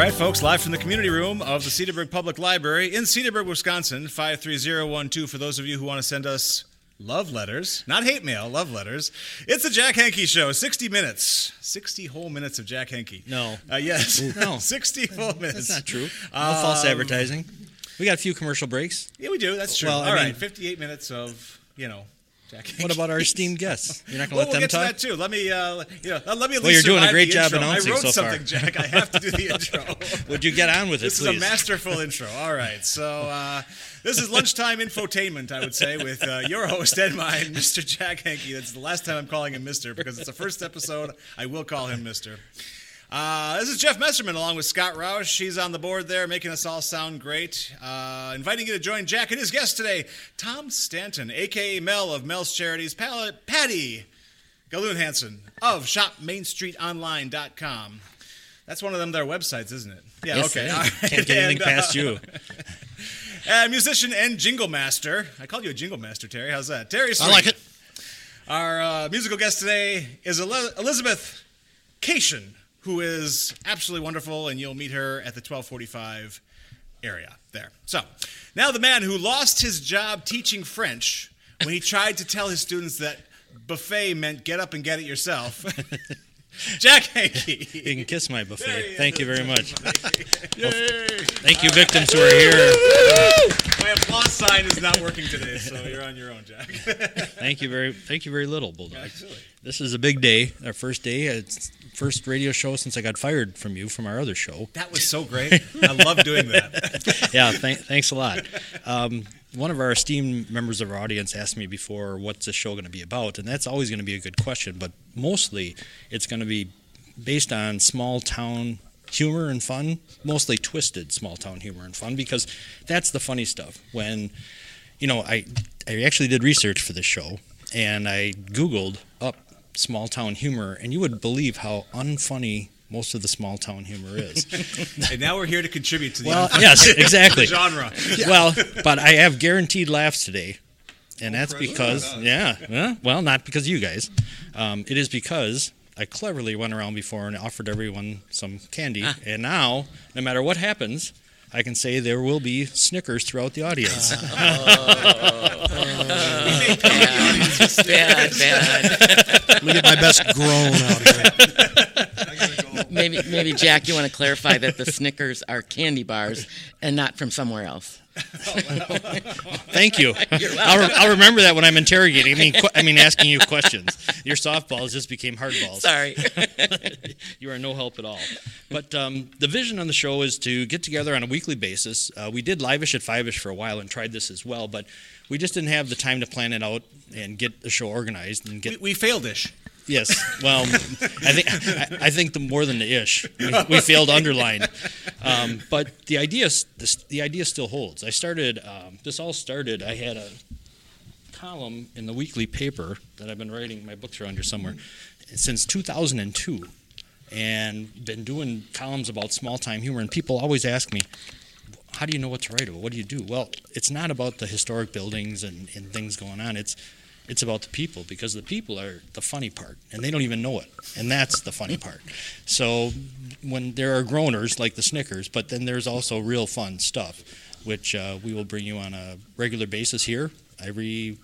Right, folks, live from the community room of the Cedarburg Public Library in Cedarburg, Wisconsin, 53012 for those of you who want to send us love letters, not hate mail, love letters. It's the Jack Henke Show, 60 minutes, 60 whole minutes of Jack Henke. No. Uh, yes. No. 60 full minutes. That's not true. No false Um, advertising. We got a few commercial breaks. Yeah, we do. That's true. Well, I All right, mean- 58 minutes of, you know, Jack What about our esteemed guests? You're not going Well, to we'll let get them to that too. Let me, uh, you know, let me. At Well, you're doing a great job intro. announcing I wrote so far. something, Jack. I have to do the intro. Would you get on with it, This please? is a masterful intro. All right, so uh, this is lunchtime infotainment, I would say, with uh, your host and mine, Mr. Jack Henke. That's the last time I'm calling him Mister because it's the first episode. I will call him Mister. Uh, this is Jeff Messerman along with Scott Roush. He's on the board there, making us all sound great. Uh, inviting you to join Jack and his guest today, Tom Stanton, aka Mel of Mel's Charities, Pal- Patty Galoon Hansen of ShopMainStreetOnline.com. That's one of them their websites, isn't it? Yeah, Yes, okay. it is. all right. Can't get anything And, past you. uh, musician and jingle master. I called you a jingle master, Terry. How's that? Terry I like it. Our uh, musical guest today is Elizabeth Cation, who is absolutely wonderful, and you'll meet her at the 1245 area there. So, now the man who lost his job teaching French when he tried to tell his students that buffet meant get up and get it yourself. Jack Hanky. You can kiss my buffet. Thank you very much. Yay! Thank you, victims who are here. My applause sign is not working today, so you're on your own, Jack. Thank you very, thank you very little, Bulldog. Absolutely. This is a big day. Our first day. It's first radio show since I got fired from you from our other show. That was so great. I love doing that. yeah, th- thanks a lot. Um, one of our esteemed members of our audience asked me before, what's the show going to be about? And that's always going to be a good question, but mostly it's going to be based on small town humor and fun, mostly twisted small town humor and fun, because that's the funny stuff. When, you know, I, I actually did research for this show and I Googled small town humor, and you would believe how unfunny most of the small town humor is. and now we're here to contribute to the Well, yes, exactly. genre. Well, but I have guaranteed laughs today, and that's because yeah, yeah, well, not because of you guys. Um, it is because I cleverly went around before and offered everyone some candy, and now, no matter what happens. I can say there will be Snickers throughout the audience. Oh. bad, bad. Let me get my best groan out here. Maybe, maybe Jack, you want to clarify that the Snickers are candy bars and not from somewhere else. Thank you. I'll, re- I'll remember that when I'm interrogating. I mean, qu- I mean, asking you questions. Your softballs just became hardballs. Sorry. you are no help at all. But um, the vision on the show is to get together on a weekly basis. Uh, we did live-ish at five-ish for a while and tried this as well, but we just didn't have the time to plan it out and get the show organized and get. We, we failed ish. Yes. Well, I think I, I think the more than the ish, we, we failed underline. Um, but the idea, this, the idea still holds. I started. Um, this all started. I had a column in the weekly paper that I've been writing. My books are under somewhere since 2002, and been doing columns about small time humor. And people always ask me, "How do you know what to write about? What do you do?" Well, it's not about the historic buildings and, and things going on. It's it's about the people because the people are the funny part and they don't even know it and that's the funny part. So when there are groaners like the snickers but then there's also real fun stuff which uh, we will bring you on a regular basis here every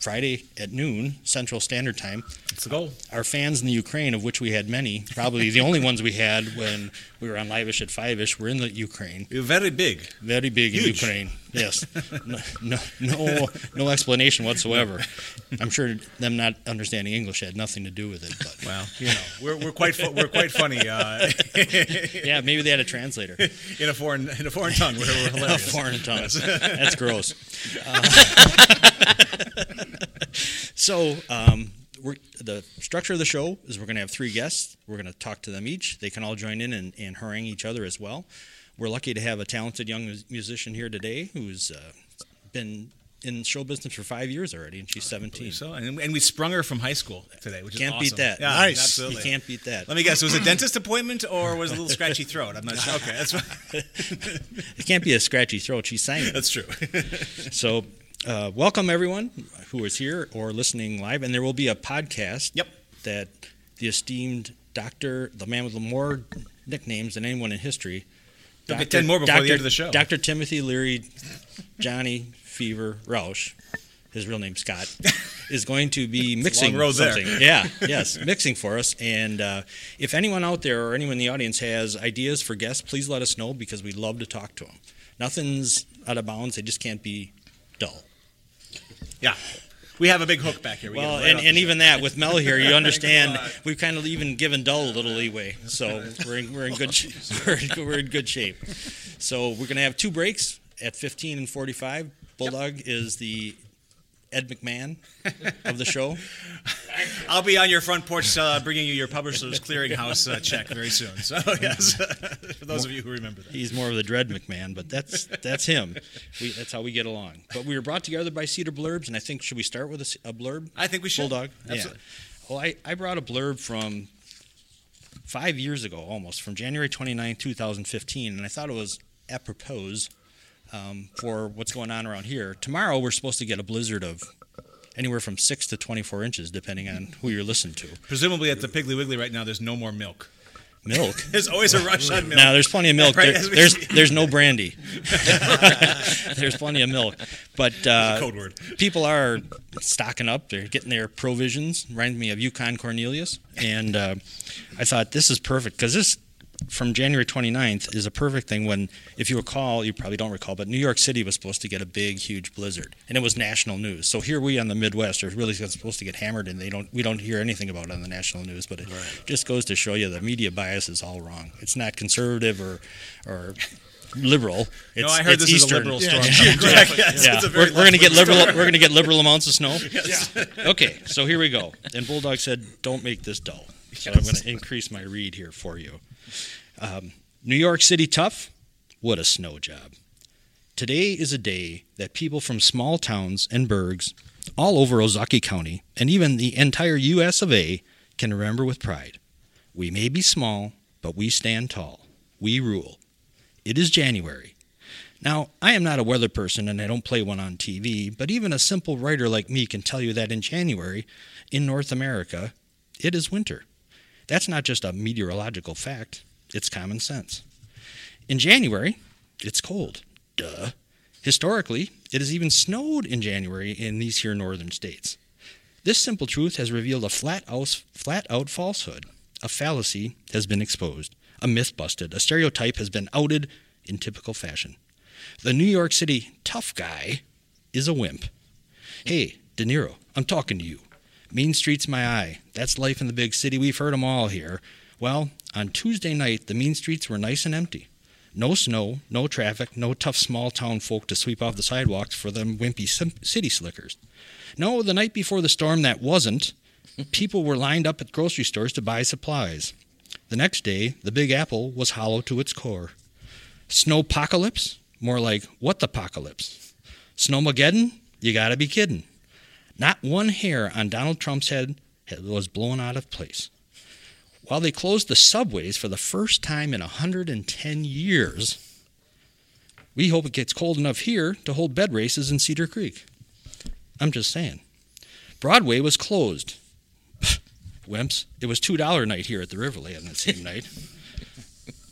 friday at noon central standard time That's the goal. our fans in the Ukraine, of which we had many, probably the only ones we had when we were on Live-ish at Five-ish, were in the Ukraine. You're very big. Very big in Ukraine. Yes. No, no, no, no explanation whatsoever. I'm sure them not understanding English had nothing to do with it. But Well, you know, we're, we're quite fu- we're quite funny uh, yeah, maybe they had a translator. in a foreign in a foreign tongue. We're, we're A foreign tongue. That's gross. Uh, so, um, we're, the structure of the show is we're going to have three guests. We're going to talk to them each. They can all join in and, and harangue each other as well. We're lucky to have a talented young musician here today who's uh, been in show business for five years already, and she's 17. So, and, and we sprung her from high school today, which Can't beat awesome. that. Yeah, Nice. Absolutely. You can't beat that. Let me guess. Was it a dentist appointment or was it a little scratchy throat? I'm not sure. Okay, that's It can't be a scratchy throat. She sang it. that's true. So, uh, welcome everyone who is here or listening live, and there will be a podcast. Yep. That the esteemed doctor, the man with the more nicknames than anyone in history. You'll get 10 more before the end of the show. Dr. Timothy Leary, Johnny Fever Roush, his real name Scott, is going to be mixing long road there. something. Yeah, yes, mixing for us. And uh, if anyone out there or anyone in the audience has ideas for guests, please let us know because we'd love to talk to them. Nothing's out of bounds; they just can't be. Yeah, we have a big hook back here. We Well, right and, and even that with Mel here, you understand we've kind of even given Dull a little leeway, so we're in, we're in good we're, in- we're in good shape. So we're going to have two breaks at 15 and 45. Bulldog is the Ed McMahon of the show. I'll be on your front porch uh, bringing you your publisher's clearinghouse uh, check very soon. So yes, for those of you who remember that. He's more of the Dread McMahon, but that's that's him. We, that's how we get along. But we were brought together by Cedar Blurbs, and I think should we start with a blurb? I think we should. Bulldog. Absolutely. Yeah. Well, I, I brought a blurb from five years ago, almost from January 29, 2015, and I thought it was apropos um, for what's going on around here. Tomorrow, we're supposed to get a blizzard of anywhere from six to 24 inches, depending on who you're listening to. Presumably at the Piggly Wiggly right now, there's no more milk. Milk. There's always a rush on milk. Now there's plenty of milk. Right, There- there's there's no brandy. there's plenty of milk, but uh, code word. people are stocking up. They're getting their provisions. Reminds me of Yukon Cornelius, and uh, I thought this is perfect because this from January 29th is a perfect thing when, if you recall, you probably don't recall, but New York City was supposed to get a big, huge blizzard, and it was national news. So here we on the Midwest are really supposed to get hammered, and they don't. We don't hear anything about it on the national news, but it just goes to show you the media bias is all wrong. It's not conservative or or liberal. It's, no, I heard it's this Eastern. is a liberal Yeah, storm. geographic, Yes, Yeah, it's we're, we're going to get liberal. storm. We're going to get liberal amounts of snow. Yes. Okay, so here we go. And Bulldog said, "Don't make this dull." So I'm going to increase my read here for you. Um, New York City tough. What a snow job. Today is a day that people from small towns and burgs all over Ozaukee County and even the entire U.S. of A. can remember with pride. We may be small, but we stand tall. We rule. It is January. Now, I am not a weather person and I don't play one on TV, but even a simple writer like me can tell you that in January, in North America, it is winter. That's not just a meteorological fact, it's common sense. In January, it's cold. Duh. Historically, it has even snowed in January in these here northern states. This simple truth has revealed a flat out, flat out falsehood. A fallacy has been exposed, a myth busted, a stereotype has been outed in typical fashion. The New York City tough guy is a wimp. Hey, De Niro, I'm talking to you. Mean Street's my eye. That's life in the big city. We've heard 'em all here. Well, on Tuesday night, the mean streets were nice and empty. No snow, no traffic, no tough small town folk to sweep off the sidewalks for them wimpy city slickers. No, the night before the storm that wasn't, people were lined up at grocery stores to buy supplies. The next day, the Big Apple was hollow to its core. Snowpocalypse? More like what the apocalypse? Snowmageddon? You gotta be kidding. Not one hair on Donald Trump's head was blown out of place. While they closed the subways for the first time in 110 years, we hope it gets cold enough here to hold bed races in Cedar Creek. I'm just saying. Broadway was closed. Wimps, it was $2 night here at the Rivoli on that same night.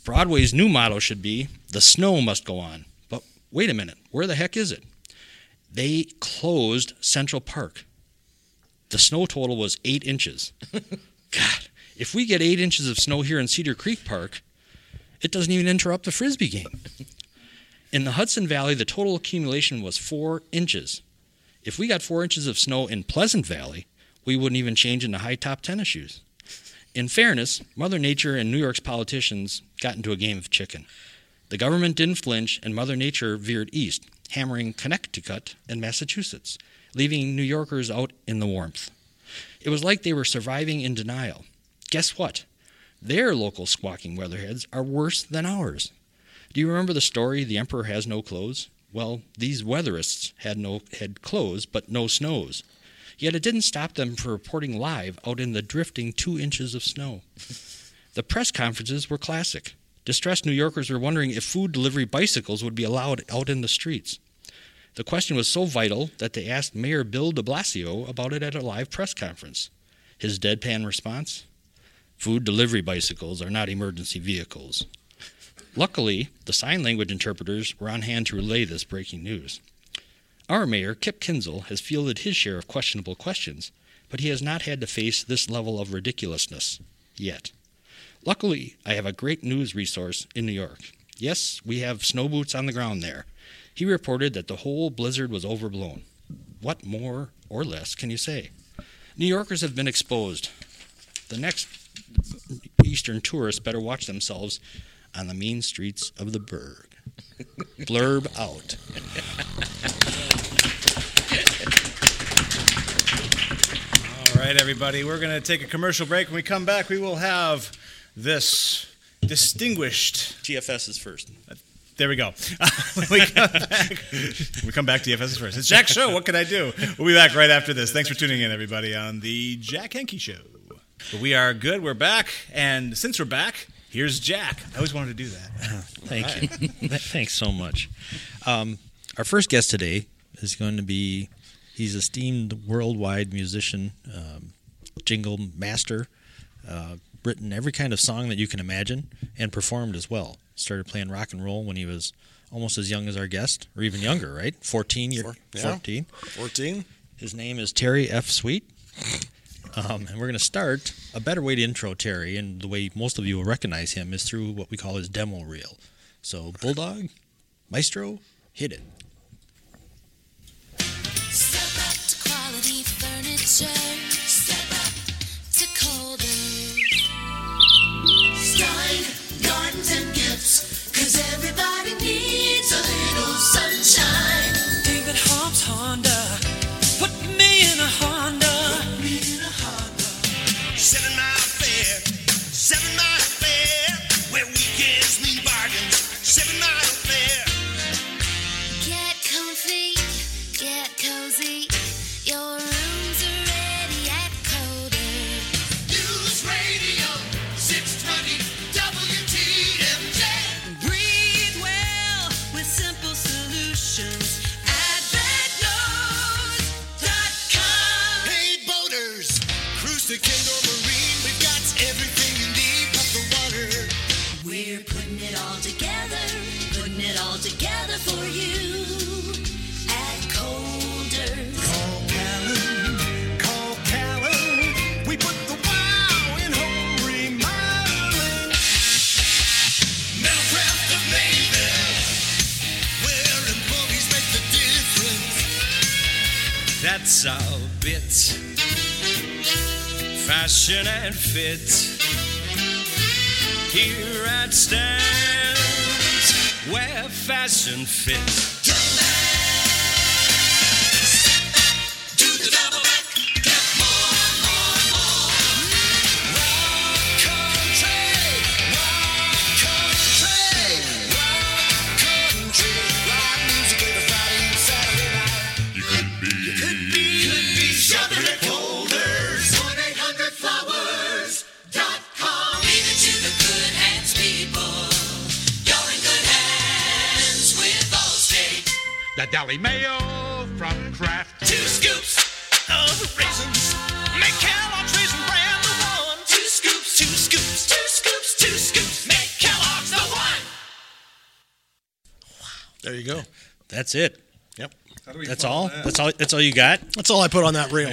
Broadway's new motto should be the snow must go on. But wait a minute, where the heck is it? They closed Central Park. The snow total was eight inches. God, if we get eight inches of snow here in Cedar Creek Park, it doesn't even interrupt the frisbee game. In the Hudson Valley, the total accumulation was four inches. If we got four inches of snow in Pleasant Valley, we wouldn't even change into high top tennis shoes. In fairness, Mother Nature and New York's politicians got into a game of chicken. The government didn't flinch, and Mother Nature veered east, hammering Connecticut and Massachusetts, leaving New Yorkers out in the warmth. It was like they were surviving in denial. Guess what? Their local squawking weatherheads are worse than ours. Do you remember the story, The Emperor Has No Clothes? Well, these weatherists had no had clothes, but no snows. Yet it didn't stop them from reporting live out in the drifting two inches of snow. The press conferences were classic. Distressed New Yorkers were wondering if food delivery bicycles would be allowed out in the streets. The question was so vital that they asked Mayor Bill de Blasio about it at a live press conference. His deadpan response Food delivery bicycles are not emergency vehicles. Luckily, the sign language interpreters were on hand to relay this breaking news. Our mayor, Kip Kinzel, has fielded his share of questionable questions, but he has not had to face this level of ridiculousness yet. Luckily, I have a great news resource in New York. Yes, we have snow boots on the ground there. He reported that the whole blizzard was overblown. What more or less can you say? New Yorkers have been exposed. The next Eastern tourists better watch themselves on the mean streets of the burg. Blurb out. All right, everybody, we're going to take a commercial break. When we come back, we will have this distinguished. TFS is first. There we go. we come back, we come back. TFS is first. It's Jack's show. What can I do? We'll be back right after this. Thanks for tuning in, everybody, on the Jack Henke Show. But we are good. We're back, and since we're back, here's Jack. I always wanted to do that. Thank you. Thanks so much. Um, our first guest today is going to be he's esteemed worldwide musician, um, jingle master, uh, written every kind of song that you can imagine, and performed as well. Started playing rock and roll when he was almost as young as our guest, or even younger, right? 14 year, Four- yeah. 14. 14? His name is Terry F. Sweet. Um, and we're going to start. A better way to intro Terry, and the way most of you will recognize him, is through what we call his demo reel. So, Bulldog, Maestro, hit it. Step up to quality furniture. Everybody needs There you go. That's it. Yep. That's all. That's all. That's all you got. That's all I put on that reel.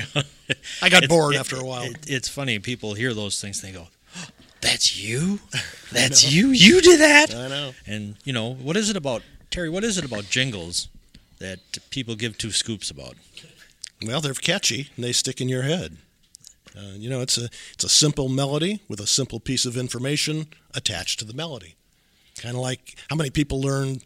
I got It's- bored it- after a while. it- it's funny. People hear those things. and They go, "Oh, "That's you. That's you. You did that." I know. And you know what is it about Terry? What is it about jingles that people give two scoops about? Well, they're catchy and they stick in your head. Uh, you know, it's a it's a simple melody with a simple piece of information attached to the melody. Kind of like how many people learn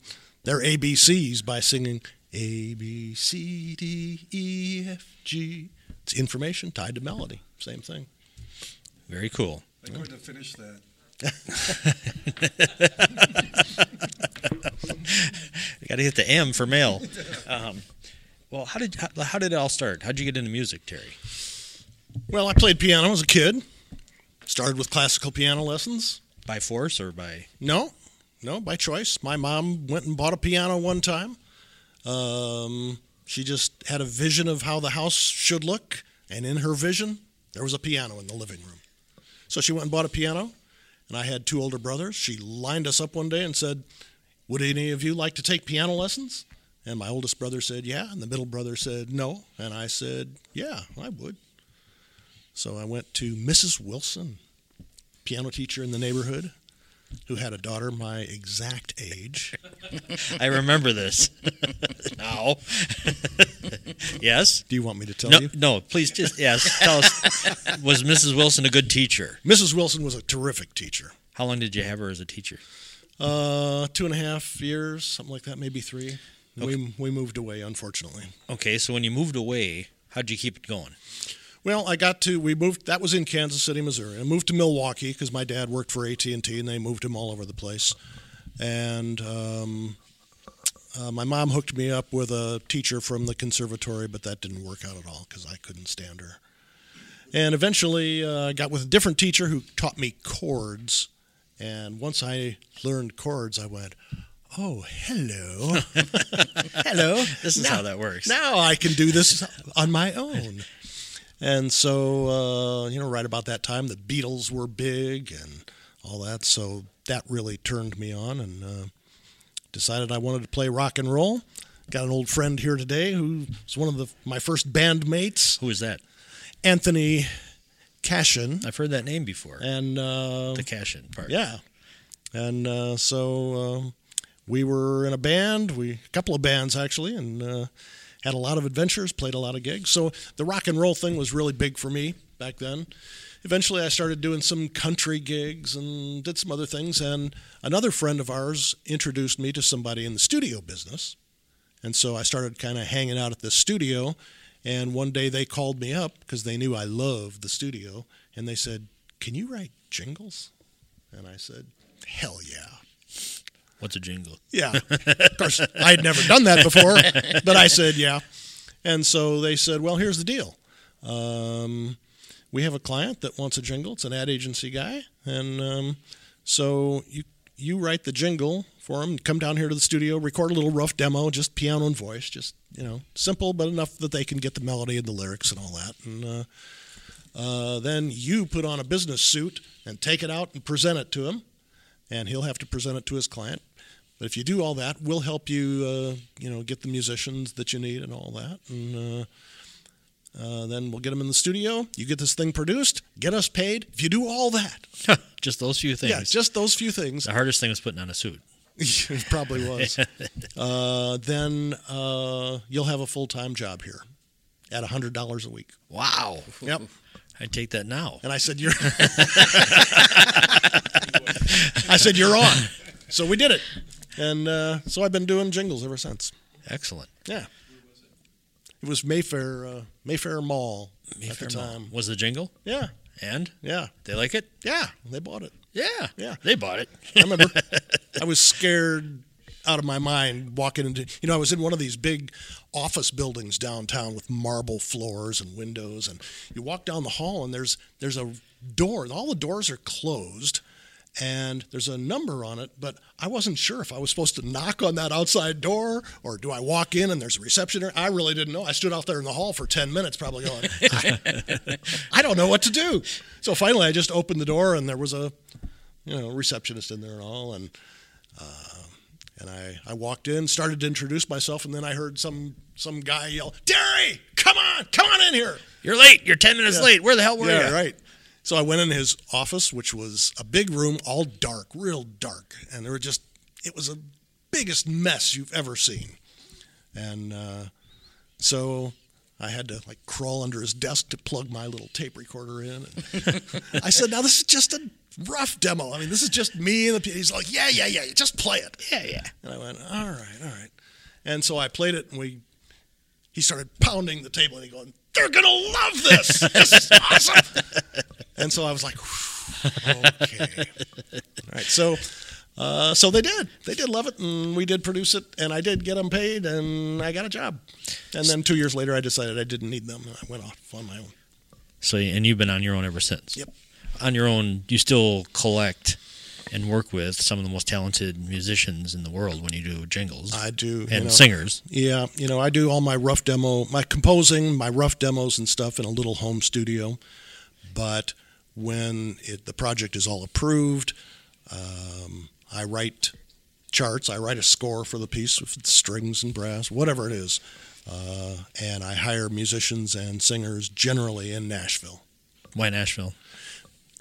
their ABCs by singing A B C D E F G. It's information tied to melody. Same thing. Very cool. I couldn't have finished that. You got to hit the M for male. Um, well, how did how, how did it all start? How'd you get into music, Terry? Well, I played piano as a kid. Started with classical piano lessons. By force or by? No, no, by choice. My mom went and bought a piano one time. Um, she just had a vision of how the house should look, and in her vision, there was a piano in the living room. So she went and bought a piano, and I had two older brothers. She lined us up one day and said, Would any of you like to take piano lessons? And my oldest brother said, Yeah. And the middle brother said, No. And I said, Yeah, I would. So I went to Mrs. Wilson, piano teacher in the neighborhood, who had a daughter my exact age. I remember this. now. yes. Do you want me to tell no, you? No, please just yes. Tell us. Was Mrs. Wilson a good teacher? Mrs. Wilson was a terrific teacher. How long did you have her as a teacher? Uh, two and a half years, something like that, maybe three. We we moved away, unfortunately. Okay, so when you moved away, how'd you keep it going? Well, I got to we moved. That was in Kansas City, Missouri. I moved to Milwaukee because my dad worked for AT and T, and they moved him all over the place. And um, uh, my mom hooked me up with a teacher from the conservatory, but that didn't work out at all because I couldn't stand her. And eventually, uh, I got with a different teacher who taught me chords. And once I learned chords, I went, "Oh, hello, hello." This is Now- how that works. Now I can do this on my own. And so, uh, you know, right about that time, the Beatles were big and all that. So that really turned me on and uh, decided I wanted to play rock and roll. Got an old friend here today who's one of the, my first bandmates, Who is that? Anthony Cashin. I've heard that name before. And uh, the Cashin part. yeah. And uh, so um, we were in a band, we a couple of bands actually, and uh, had a lot of adventures, played a lot of gigs. So the rock and roll thing was really big for me back then. Eventually, I started doing some country gigs and did some other things. And another friend of ours introduced me to somebody in the studio business. And so I started kind of hanging out at the studio. And one day they called me up because they knew I loved the studio. And they said, Can you write jingles? And I said, Hell yeah. What's a jingle? Yeah. Of course, I had never done that before, but I said, yeah. And so they said, well, here's the deal. Um, we have a client that wants a jingle. It's an ad agency guy. And um, so you, you write the jingle for him, come down here to the studio, record a little rough demo, just piano and voice, just, you know, simple, but enough that they can get the melody and the lyrics and all that. And uh, uh, then you put on a business suit and take it out and present it to him and he'll have to present it to his client. But if you do all that, we'll help you, uh, you know, get the musicians that you need and all that, and uh, uh, then we'll get them in the studio. You get this thing produced, get us paid. If you do all that, just those few things. yeah, just those few things. The hardest thing was putting on a suit. it probably was. uh, then uh, you'll have a full time job here, at hundred dollars a week. Wow. Yep. I take that now. And I said, "You're." I said, "You're on." So we did it, and uh, so I've been doing jingles ever since. Excellent. Yeah. It was Mayfair uh, Mayfair Mall Mayfair at the Mall. time. Was the jingle? Yeah, And yeah, they like it? yeah. They bought it. Yeah. Yeah. They bought it. I remember I was scared out of my mind walking into you know I was in one of these big office buildings downtown with marble floors and windows and you walk down the hall and there's there's a door all the doors are closed and there's a number on it but I wasn't sure if I was supposed to knock on that outside door or do I walk in and there's a reception there I really didn't know I stood out there in the hall for 10 minutes probably going I, I don't know what to do so finally I just opened the door and there was a you know receptionist in there and all and uh, and I, I walked in, started to introduce myself, and then I heard some some guy yell, "Derry, come on, come on in here!" You're late. You're 10 minutes Yeah. late. Where the hell were yeah, you? right. So I went in his office, which was a big room, all dark, real dark, and there were just it was the biggest mess you've ever seen. And uh, so I had to like crawl under his desk to plug my little tape recorder in. And I said, "Now this is just a rough demo. I mean, this is just me and the." He's like, "Yeah, yeah, yeah. Just play it." Yeah, yeah. And I went, "All right, all right." And so I played it, and we. He started pounding the table, and he going, "They're gonna love this. This is awesome." and so I was like, "Okay." All right, so. Uh, so they did. They did love it, and we did produce it, and I did get them paid, and I got a job. And then two years later, I decided I didn't need them, and I went off on my own. So, and you've been on your own ever since. Yep. On your own, you still collect and work with some of the most talented musicians in the world when you do jingles I do, you and know. singers. Yeah, you know, I do all my rough demo, my composing, my rough demos and stuff in a little home studio. But when it, the project is all approved, um, I write charts. I write a score for the piece with strings and brass, whatever it is, uh, and I hire musicians and singers generally in Nashville. Why Nashville?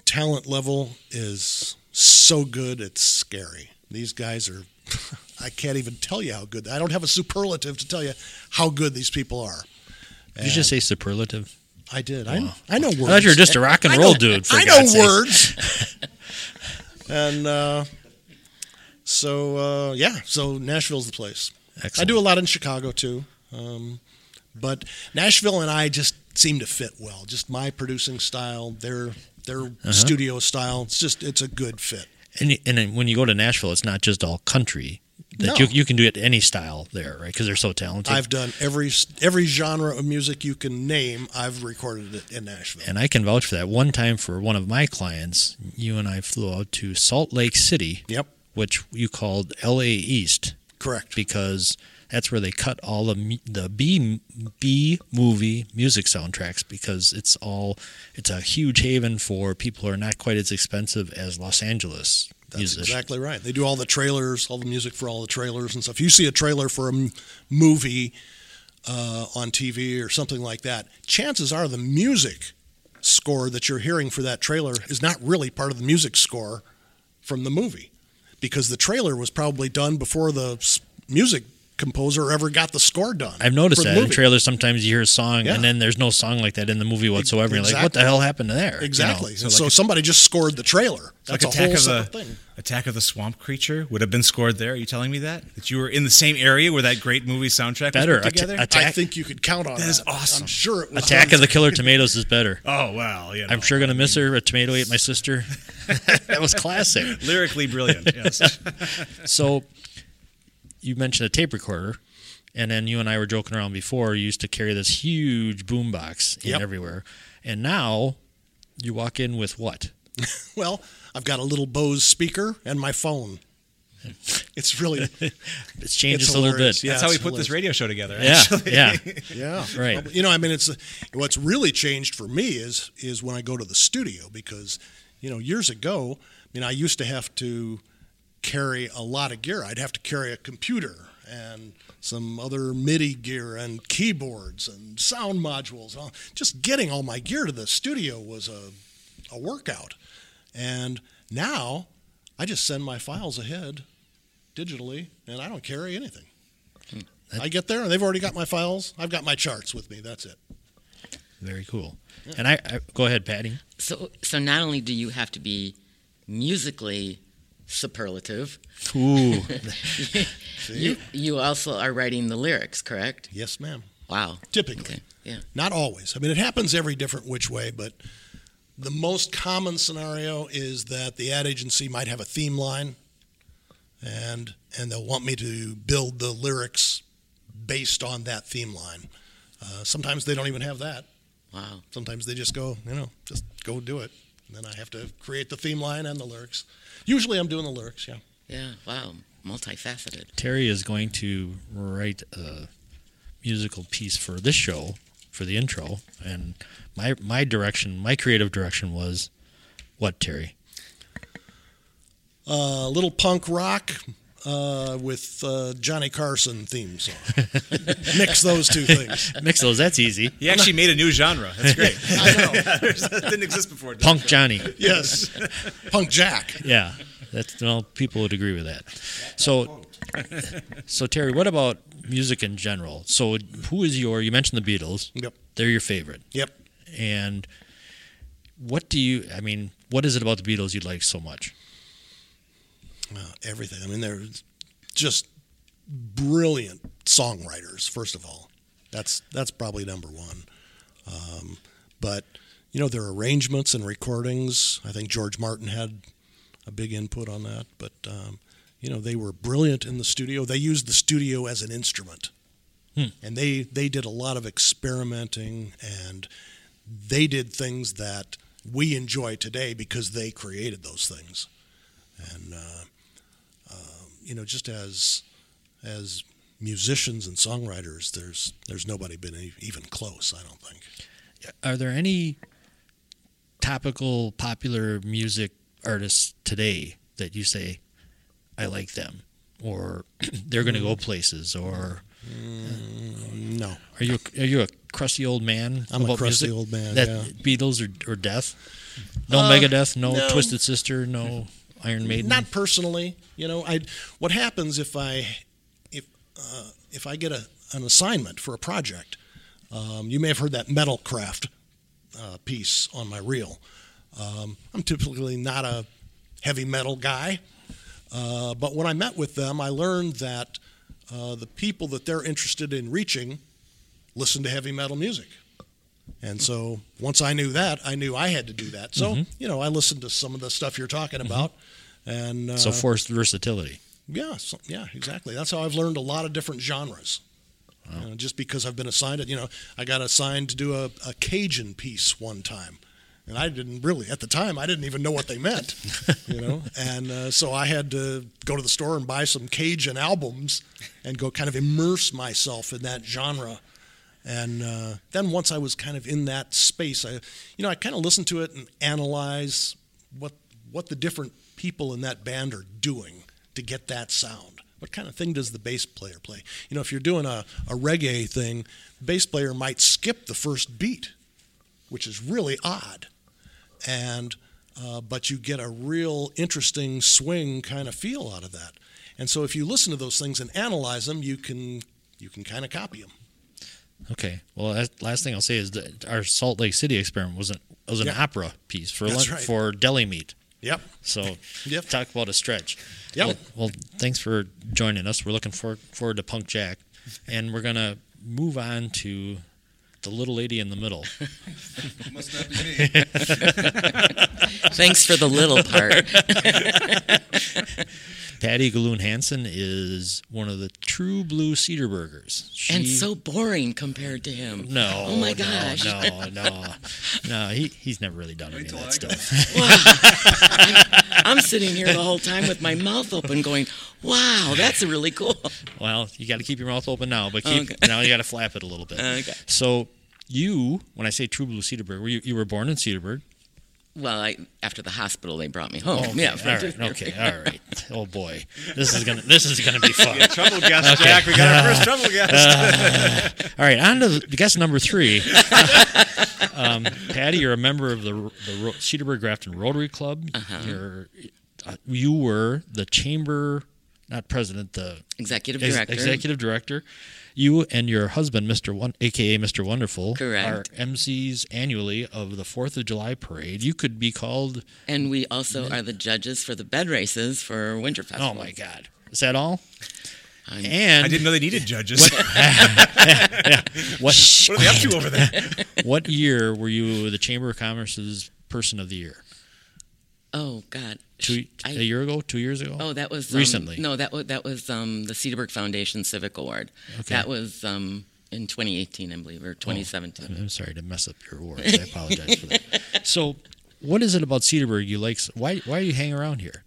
Talent level is so good, it's scary. These guys are. I can't even tell you how good. I don't have a superlative to tell you how good these people are. Did you just say superlative? I did. Wow. I, I know words. I thought you were just a rock and roll know- dude, for I know words. and uh, so uh, yeah, so Nashville's the place. Excellent. I do a lot in Chicago too, um, but Nashville and I just seem to fit well. Just my producing style, their their Uh-huh. studio style. It's just it's a good fit. And, and then when you go to Nashville, it's not just all country. That No. you, you can do it any style there, right? Because they're so talented. I've done every every genre of music you can name. I've recorded it in Nashville. and I can vouch for that. One time for one of my clients, you and I flew out to Salt Lake City, Yep, which you called LA East, correct. because that's where they cut all the the B B movie music soundtracks because it's all it's a huge haven for people who are not quite as expensive as Los Angeles That's musicians. exactly right. They do all the trailers, all the music for all the trailers and stuff. You see a trailer for a m- movie uh, on TV or something like that, chances are the music score that you're hearing for that trailer is not really part of the music score from the movie because the trailer was probably done before the music composer ever got the score done. I've noticed that in trailers. Sometimes you hear a song Yeah. and then there's no song like that in the movie whatsoever. You're like, what the hell happened to there? You know? Exactly. So So, like a- somebody just scored the trailer. Like That's a Attack whole of the thing. Attack of the Swamp Creature would have been scored there. Are you telling me that that you were in the same area where that great movie soundtrack Better. was put Atta- together? attack- I think you could count on That that. is awesome. I'm sure it was. Attack of the Killer Tomatoes is better. oh well, you know, I'm sure gonna miss her. A tomato ate my sister. that was classic. lyrically brilliant. Yes. So you mentioned a tape recorder, and then you and I were joking around before. You used to carry this huge boom box in Yep. everywhere, and now you walk in with what? Well, I've got a little Bose speaker and my phone. It's really It's changed It's a little bit. Yeah, That's how we it's put this radio show together. Yeah, actually. yeah. yeah, Right. You know, I mean, it's what's really changed for me is is when I go to the studio because you know years ago, I mean, I used to have to carry a lot of gear. I'd have to carry a computer and some other MIDI gear and keyboards and sound modules. Just getting all my gear to the studio was a a workout. And now I just send my files ahead digitally and I don't carry anything. Hmm. I get there and they've already got my files. I've got my charts with me. That's it. Very cool. And I, I go ahead, Patty. So, so not only do you have to be musically superlative, Ooh, you you also are writing the lyrics, correct? Yes, ma'am. Wow. Typically. Okay. Yeah. Not always. I mean, it happens every different which way, but the most common scenario is that the ad agency might have a theme line, and and they'll want me to build the lyrics based on that theme line. Uh, sometimes they don't even have that. Wow. Sometimes they just go, you know, just go do it. And then I have to create the theme line and the lyrics. Usually, I'm doing the lyrics. Yeah. Yeah. Wow. Multifaceted. Terry is going to write a musical piece for this show for the intro, and my my direction, my creative direction was what Terry. Uh, little punk rock uh, with uh, Johnny Carson theme song. Mix those two things. Mix those. That's easy. He actually made a new genre. That's great. I know. that didn't exist before. did Punk it? Johnny. Yes. Punk Jack. Yeah, that's well, people would agree with that. So, so Terry, what about music in general? So, who is your? You mentioned the Beatles. Yep. They're your favorite. Yep. And what do you? I mean, what is it about the Beatles you like so much? Uh, everything. I mean, they're just brilliant songwriters. First of all, that's that's probably number one. Um, but you know, their arrangements and recordings. I think George Martin had a big input on that. But um, you know, they were brilliant in the studio. They used the studio as an instrument, Hmm. and they they did a lot of experimenting and they did things that we enjoy today because they created those things. And uh, you know, just as as musicians and songwriters, there's there's nobody been even close. I don't think. Are there any topical popular music artists today that you say, I like them, or they're going to go places, or no? Are you are you a crusty old man? I'm a crusty music? old man, That yeah. Beatles or, or Death? No Uh, Megadeth, no, no. Twisted Sister, no Iron Maiden. Not personally. You know, I what happens if I if uh, if I get a an assignment for a project. Um, you may have heard that Metalcraft uh, piece on my reel. Um, I'm typically not a heavy metal guy, uh, but when I met with them, I learned that uh, the people that they're interested in reaching listen to heavy metal music. And so once I knew that, I knew I had to do that. So, Mhm. you know, I listened to some of the stuff you're talking about. And uh, so forced versatility. yeah, so, yeah, exactly. That's how I've learned a lot of different genres. Uh, just because I've been assigned it, you know, I got assigned to do a, a Cajun piece one time, and I didn't really at the time I didn't even know what they meant, you know, and uh, so I had to go to the store and buy some Cajun albums and go kind of immerse myself in that genre. And uh, then once I was kind of in that space, I, you know, I kind of listened to it and analyze what what the different people in that band are doing to get that sound. What kind of thing does the bass player play? You know, if you're doing a, a reggae thing, bass player might skip the first beat, which is really odd. And uh, but you get a real interesting swing kind of feel out of that. And so if you listen to those things and analyze them, you can you can kind of copy them. Okay. Well, that, last thing I'll say is that our Salt Lake City experiment was an was an Yeah. opera piece for That's lun- right. for deli meat. Yep. So Yep. talk about a stretch. Yep. Well, well, thanks for joining us. We're looking for, forward to Punk Jack, and we're gonna move on to the little lady in the middle. Must not be me. Thanks for the little part. Patty Galoon Hansen is one of the true blue cedar burgers. She, and so boring compared to him. no, Oh my no, gosh. no, no, no. He he's never really done any of that stuff. I'm sitting here the whole time with my mouth open, going, "Wow, that's really cool." Well, you got to keep your mouth open now, but keep Okay. now you got to flap it a little bit. Okay. So you, when I say True Blue Cedarburg, were you, you were born in Cedarburg? Well, I, after the hospital, they brought me home. Okay. Yeah. all right. Okay. All right. Oh boy, this is gonna this is gonna be fun. Yeah, trouble guest, Jack. We got our first trouble guest. Uh, all right, on to the guest number three. um, Patty, you're a member of the the Ro- Cedarburg Grafton Rotary Club. Uh-huh. You're uh, you were the chamber not president, the Executive ex- director. executive director. You and your husband, Mr. One, aka Mr. Wonderful, Correct. are MCs annually of the Fourth of July parade. You could be called. And we also are the judges for the bed races for Winterfest. Oh my God! Is that all? I'm- and I didn't know they needed judges. What, yeah. what, What are they up to over there? what year were you the Chamber of Commerce's Person of the Year? Oh God. Two, I- a year ago, two years ago. Oh, that was um, recently. no, that was that was um, the Cedarburg Foundation Civic Award. Okay. That was um, in 2018, I believe, or Oh, 2017. I'm- I'm sorry to mess up your awards. I apologize for that. So, what is it about Cedarburg you like? Why why do you hang around here?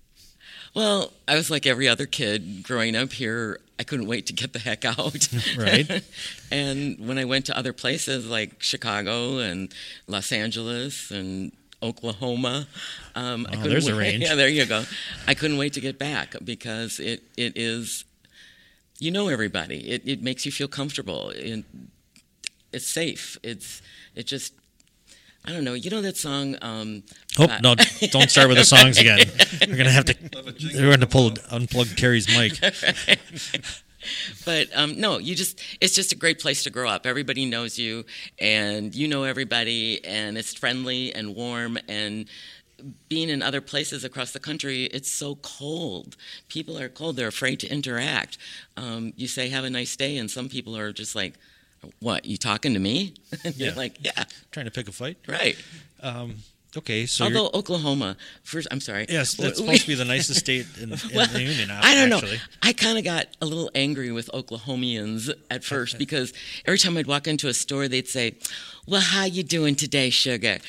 Well, I was like every other kid growing up here. I couldn't wait to get the heck out. Right. and when I went to other places like Chicago and Los Angeles and Oklahoma, um, Oh, there's a range. Yeah, there you go. I couldn't wait to get back because it, it is, you know, everybody. It, it makes you feel comfortable. It, it's safe. It's it just. I don't know. You know that song? Um, Oh uh, no! Don't start with the songs again. We're gonna have to. We're going to pull unplug Terry's mic. but um, no, you just it's just a great place to grow up. Everybody knows you, and you know everybody, and it's friendly and warm. And being in other places across the country, it's so cold. People are cold; they're afraid to interact. Um, you say "Have a nice day," and some people are just like, "What? You talking to me?" and Yeah. like, "Yeah, Trying to pick a fight. right." Um, okay, so you're- Although Oklahoma, first, I'm sorry. yes, that's supposed to be the nicest state in, in Well, the union. I don't actually. know. I kind of got a little angry with Oklahomians at first because every time I'd walk into a store, they'd say, "Well, how you doing today, sugar?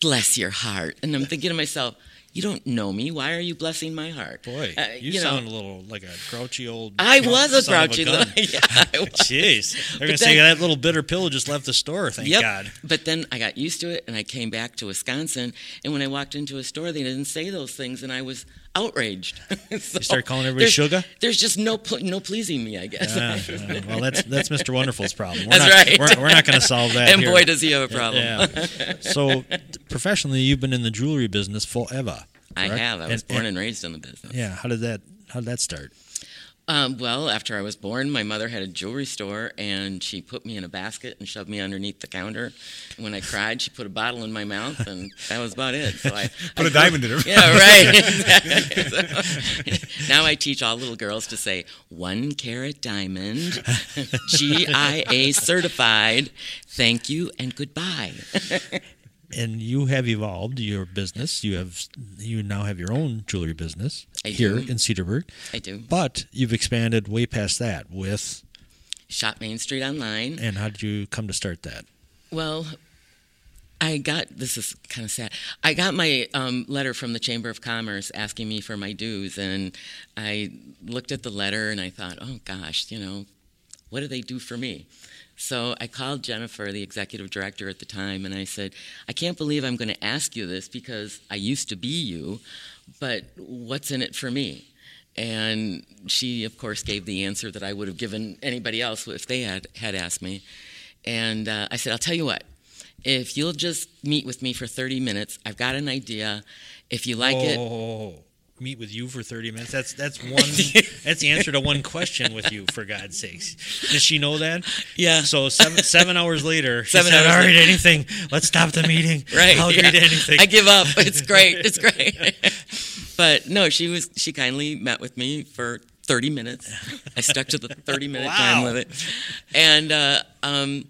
Bless your heart." And I'm thinking to myself, "You don't know me. Why are you blessing my heart?" Boy, Uh, you, you know, sound a little like a grouchy old. I was a grouchy gun. little. Yeah, I was. Jeez, they're But gonna say that little bitter pill just left the store. Thank yep. God. But then I got used to it, and I came back to Wisconsin. And when I walked into a store, they didn't say those things, and I was outraged. So You start calling everybody there's- sugar. There's just no pl- no pleasing me, I guess. Ah, ah, well, that's that's Mr. Wonderful's problem. We're That's not, right. We're, we're not going to solve that. And here. boy, does he have a problem. Yeah. So, professionally, you've been in the jewelry business forever. I have. I was born and raised in the business. Yeah. How did that? How did that start? Um, well, after I was born, my mother had a jewelry store, and she put me in a basket and shoved me underneath the counter. And when I cried, she put a bottle in my mouth, and that was about it. So I Put I a diamond in her Yeah, right. Exactly. So, now I teach all little girls to say one carat diamond, GIA certified. Thank you and goodbye. And you have evolved your business. You have you now have your own jewelry business I here do. in Cedarburg. I do. But you've expanded way past that with. Shop Main Street online. And how did you come to start that? Well, I got this is kind of sad. I got my um, letter from the Chamber of Commerce asking me for my dues, and I looked at the letter and I thought, oh gosh, you know, what do they do for me? So I called Jennifer, the executive director at the time, and I said, I can't believe I'm going to ask you this because I used to be you, but what's in it for me? And she, of course, gave the answer that I would have given anybody else if they had, had asked me. And uh, I said, I'll tell you what, if you'll just meet with me for 30 minutes, I've got an idea. If you like it, Oh, meet with you for thirty minutes. That's that's one. that's the answer to one question with you. For God's sakes, does she know that? Yeah. So seven seven hours later, she Seven said, hours "All right, later." anything. Let's stop the meeting. right? I'll agree yeah. to anything." I give up. It's great. It's great. but no, she was. She kindly met with me for 30 minutes. I stuck to the 30 minute time Wow. limit, and uh, um,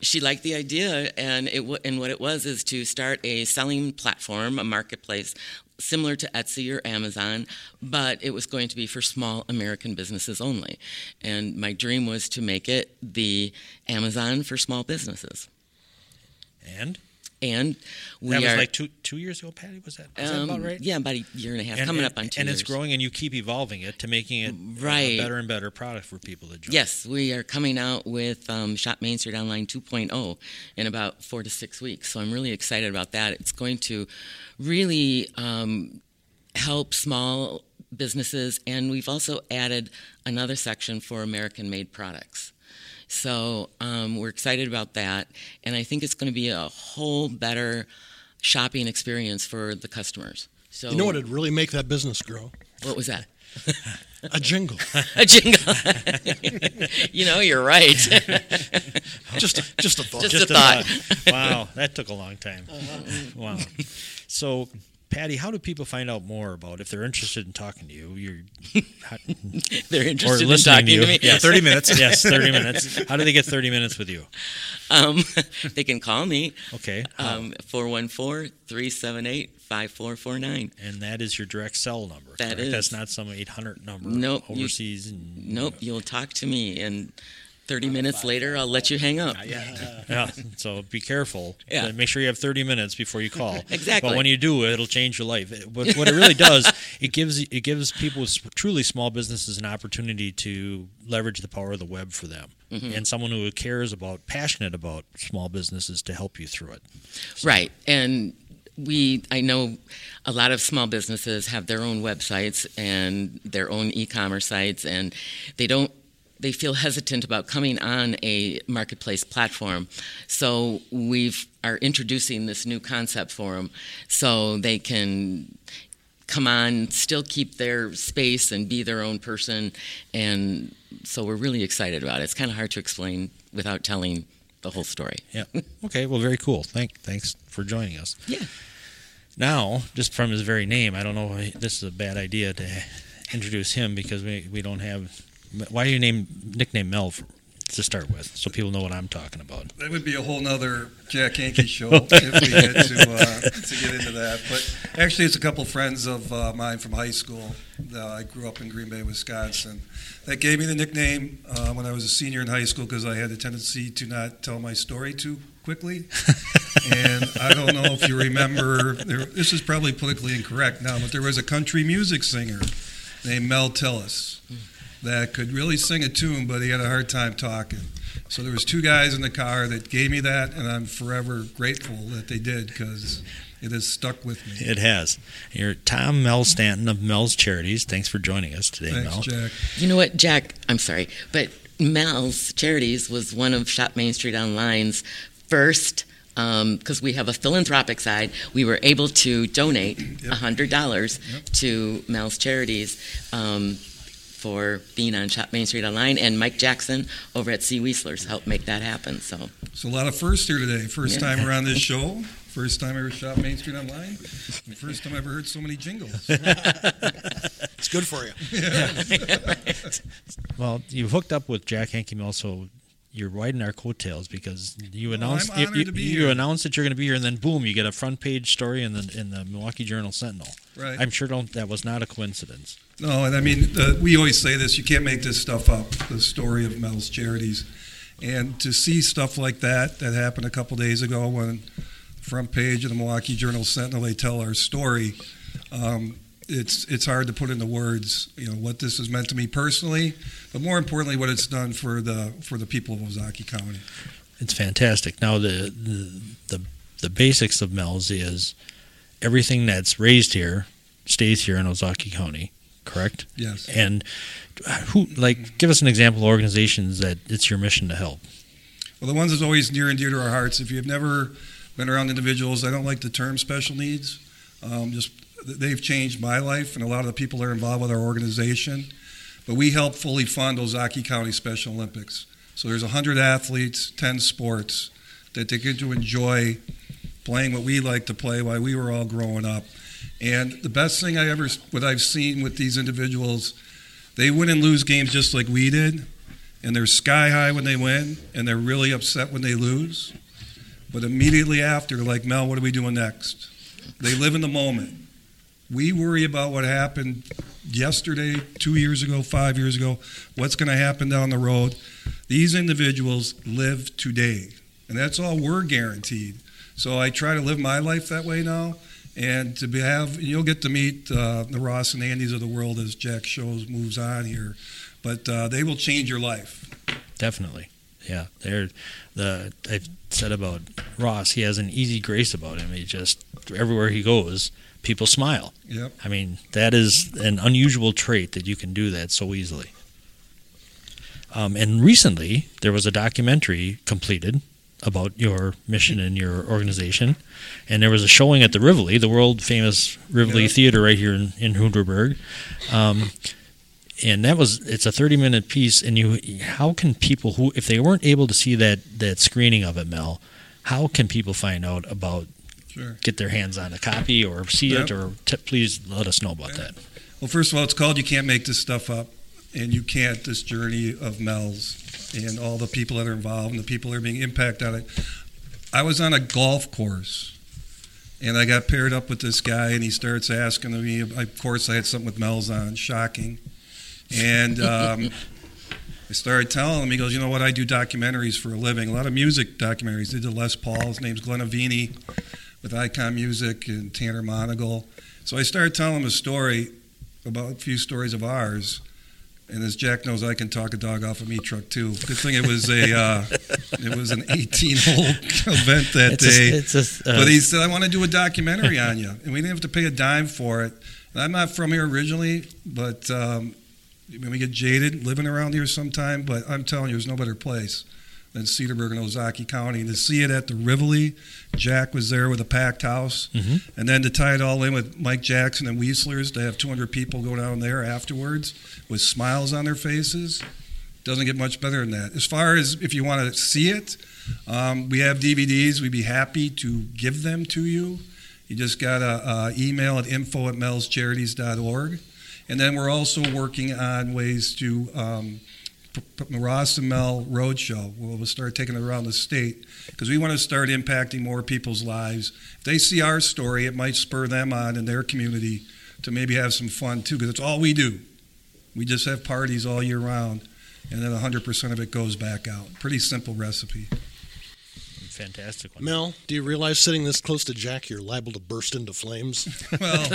she liked the idea. And it wa- and what it was is to start a selling platform, a marketplace. Similar to Etsy or Amazon, but it was going to be for small American businesses only. And my dream was to make it the Amazon for small businesses. And And we that was are like two two years ago, Patty. Was that, was that about um, right? Yeah, about a year and a half, And, coming and- up on two and years. it's growing, and you keep evolving it to making it a Right. better and better product for people to join. Yes, we are coming out with um, Shop Main Street Online 2.0 in about four to six weeks. So I'm really excited about that. It's going to really um, help small businesses, and we've also added another section for American made products. So um, we're excited about that, and I think it's going to be a whole better shopping experience for the customers. So You know what would really make that business grow? What was that? A jingle. a jingle. you know, you're right. just, just a thought. Just, Just a thought. wow, that took a long time. Wow. So, Patty, how do people find out more about if they're interested in talking to you? You're how- They're or interested in listening talking to you. to me. Yes. 30 minutes. yes, thirty minutes. How do they get thirty minutes with you? Um, they can call me. Okay. Um, 414-378-5449. And that is your direct cell number. That correct? is. That's not some eight hundred number Nope, you- overseas. and, Nope, you'll talk to me, and 30 minutes later, I'll let you hang up. Yeah, so be careful. Yeah. Make sure you have 30 minutes before you call. Exactly. But when you do, it'll change your life. But What, what it really does, it gives it gives people with truly small businesses an opportunity to leverage the power of the web for them, Mhm. and someone who cares about, passionate about small businesses to help you through it. Right. And we, I know a lot of small businesses have their own websites and their own e commerce sites, and they don't. They feel hesitant about coming on a marketplace platform, so we've are introducing this new concept for them, so they can come on, still keep their space and be their own person, and so we're really excited about it. It's kind of hard to explain without telling the whole story. Yeah. Okay. Well, very cool. Thank thanks for joining us. Yeah. Now, just from his very name, I don't know. This is a bad idea to introduce him because we we don't have. Why do you name nickname Mel for, to start with, so people know what I'm talking about? That would be a whole nother Jack Hankey show if we had to, uh, to get into that. But actually, it's a couple friends of uh, mine from high school. Uh, I grew up in Green Bay, Wisconsin. That gave me the nickname uh, when I was a senior in high school because I had a tendency to not tell my story too quickly. and I don't know if you remember, there, this is probably politically incorrect now, but there was a country music singer named Mel Tillis that could really sing a tune, but he had a hard time talking. So there was two guys in the car that gave me that, and I'm forever grateful that they did because it has stuck with me. It has. You're Tom Mel Stanton of Mel's Charities. Thanks for joining us today, Thanks, Mel. Jack. You know what, Jack? I'm sorry, but Mel's Charities was one of Shop Main Street Online's first. Because we have a philanthropic side, we were able to donate hundred dollars to Mel's Charities um, for being on Shop Main Street Online, and Mike Jackson over at C. Weisler's helped make that happen. So So a lot of firsts here today. First Yeah. time around this show. First time I ever shot Main Street Online. and First time I ever heard so many jingles. It's good for you. Well, you've hooked up with Jack Hankey Mel, so you're riding our coattails because you announced I'm you, you, you announced that you're going to be here, and then boom, you get a front page story in the in the Milwaukee Journal Sentinel. Right. I'm sure don't that was not a coincidence. No, and I mean, uh, we always say this: you can't make this stuff up. The story of Mel's Charities, and to see stuff like that that happened a couple days ago when the front page of the Milwaukee Journal Sentinel they tell our story. Um, it's it's hard to put into words, you know, what this has meant to me personally, but more importantly, what it's done for the for the people of Ozaukee County. It's fantastic. Now the the the, the basics of Mel's is everything that's raised here stays here in Ozaukee County, correct? Yes. And who like give us an example of organizations that it's your mission to help. Well, the ones that's always near and dear to our hearts. If you've never been around individuals, I don't like the term special needs. Um, just they've changed my life and a lot of the people that are involved with our organization. But we help fully fund Ozaukee County Special Olympics. So there's 100 athletes, 10 sports that they get to enjoy playing what we like to play while we were all growing up. And the best thing I ever, what I've seen with these individuals, they win and lose games just like we did and they're sky high when they win, and they're really upset when they lose. But immediately after, like, Mel, what are we doing next? They live in the moment. We worry about what happened yesterday, two years ago, five years ago, what's going to happen down the road. These individuals live today, and that's all we're guaranteed. So I try to live my life that way now. And to be, have, you'll get to meet uh, the Ross and Andys of the world as Jack shows moves on here but uh, they will change your life. Definitely. Yeah. They're the I've said about Ross, he has an easy grace about him. He just everywhere he goes, people smile. Yep. I mean, that is an unusual trait that you can do that so easily. Um, and recently, there was a documentary completed about your mission and your organization, and there was a showing at the Rivoli, the world famous Rivoli Yeah. Theater right here in, in Hunderberg. Um, and that was it's a 30 minute piece and you how can people who if they weren't able to see that that screening of it mel how can people find out about Sure. get their hands on a copy or see it or t- please let us know about that Well, first of all, it's called You Can't Make This Stuff Up. And you can't, this journey of Mel's and all the people that are involved and the people that are being impacted on it. I was on a golf course and I got paired up with this guy and he starts asking me, of course, I had something with Mel's on, shocking. And um, I started telling him, he goes, You know what? I do documentaries for a living, a lot of music documentaries. They did Les Paul, his name's Glenn Avini with Icon Music and Tanner Monagle. So I started telling him a story about a few stories of ours. And as Jack knows, I can talk a dog off a meat truck too. Good thing it was a uh, it was an 18 hole event that It's a- day. it's a, uh, but he said, "I want to do a documentary on you," and we didn't have to pay a dime for it. And I'm not from here originally, but um, we get jaded living around here sometime, but I'm telling you, there's no better place than Cedarburg and Ozaukee County. And to see it at the Rivoli, Jack was there with a packed house. Mhm. And then to tie it all in with Mike Jackson and Weaslers, to have 200 people go down there afterwards with smiles on their faces, doesn't get much better than that. As far as if you want to see it, um, we have DVDs. We'd be happy to give them to you. You just got to uh, email at info at melscharities.org. And then we're also working on ways to um, p- p- the Ross and Mel Roadshow. We'll start taking it around the state because we want to start impacting more people's lives. If they see our story, it might spur them on in their community to maybe have some fun too because it's all we do. We just have parties all year round, and then 100% of it goes back out. Pretty simple recipe. fantastic one Mel, do you realize sitting this close to Jack, you're liable to burst into flames? Well,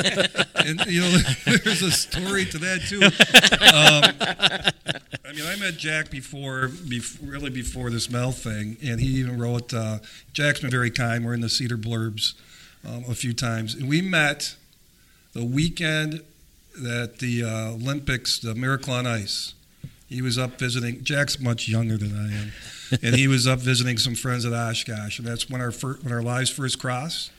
and you know, there's a story to that too. Um, I mean, I met Jack before, bef really before this Mel thing, and he even wrote. Uh, Jack's been very kind. We're in the Cedar Blurbs um, a few times, and we met the weekend that the uh, Olympics, the Miracle on Ice. He was up visiting. Jack's much younger than I am, and he was up visiting some friends at Oshkosh, and that's when our fir- when our lives first crossed.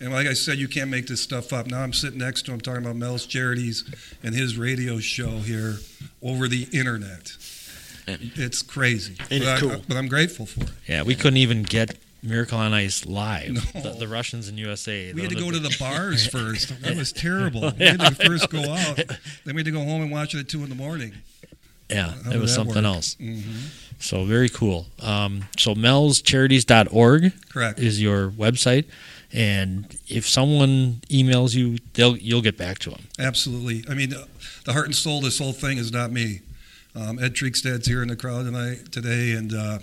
And like I said, you can't make this stuff up. Now I'm sitting next to him talking about Mel's Charities and his radio show here over the internet. It's crazy. Ain't but, it cool? I, but I'm grateful for it. yeah we couldn't even get miracle on ice live No. the, the russians in usa We had to go to the bars first. That was terrible. We had to first go out. Then we had to go home and watch it at two in the morning. Yeah, How it was something work? else. Mhm. So very cool. Um, so melscharities.org Correct. is your website, and if someone emails you, they'll you'll get back to them. Absolutely. I mean, the heart and soul of this whole thing is not me. Um, Ed Triekstad's here in the crowd tonight today, and uh,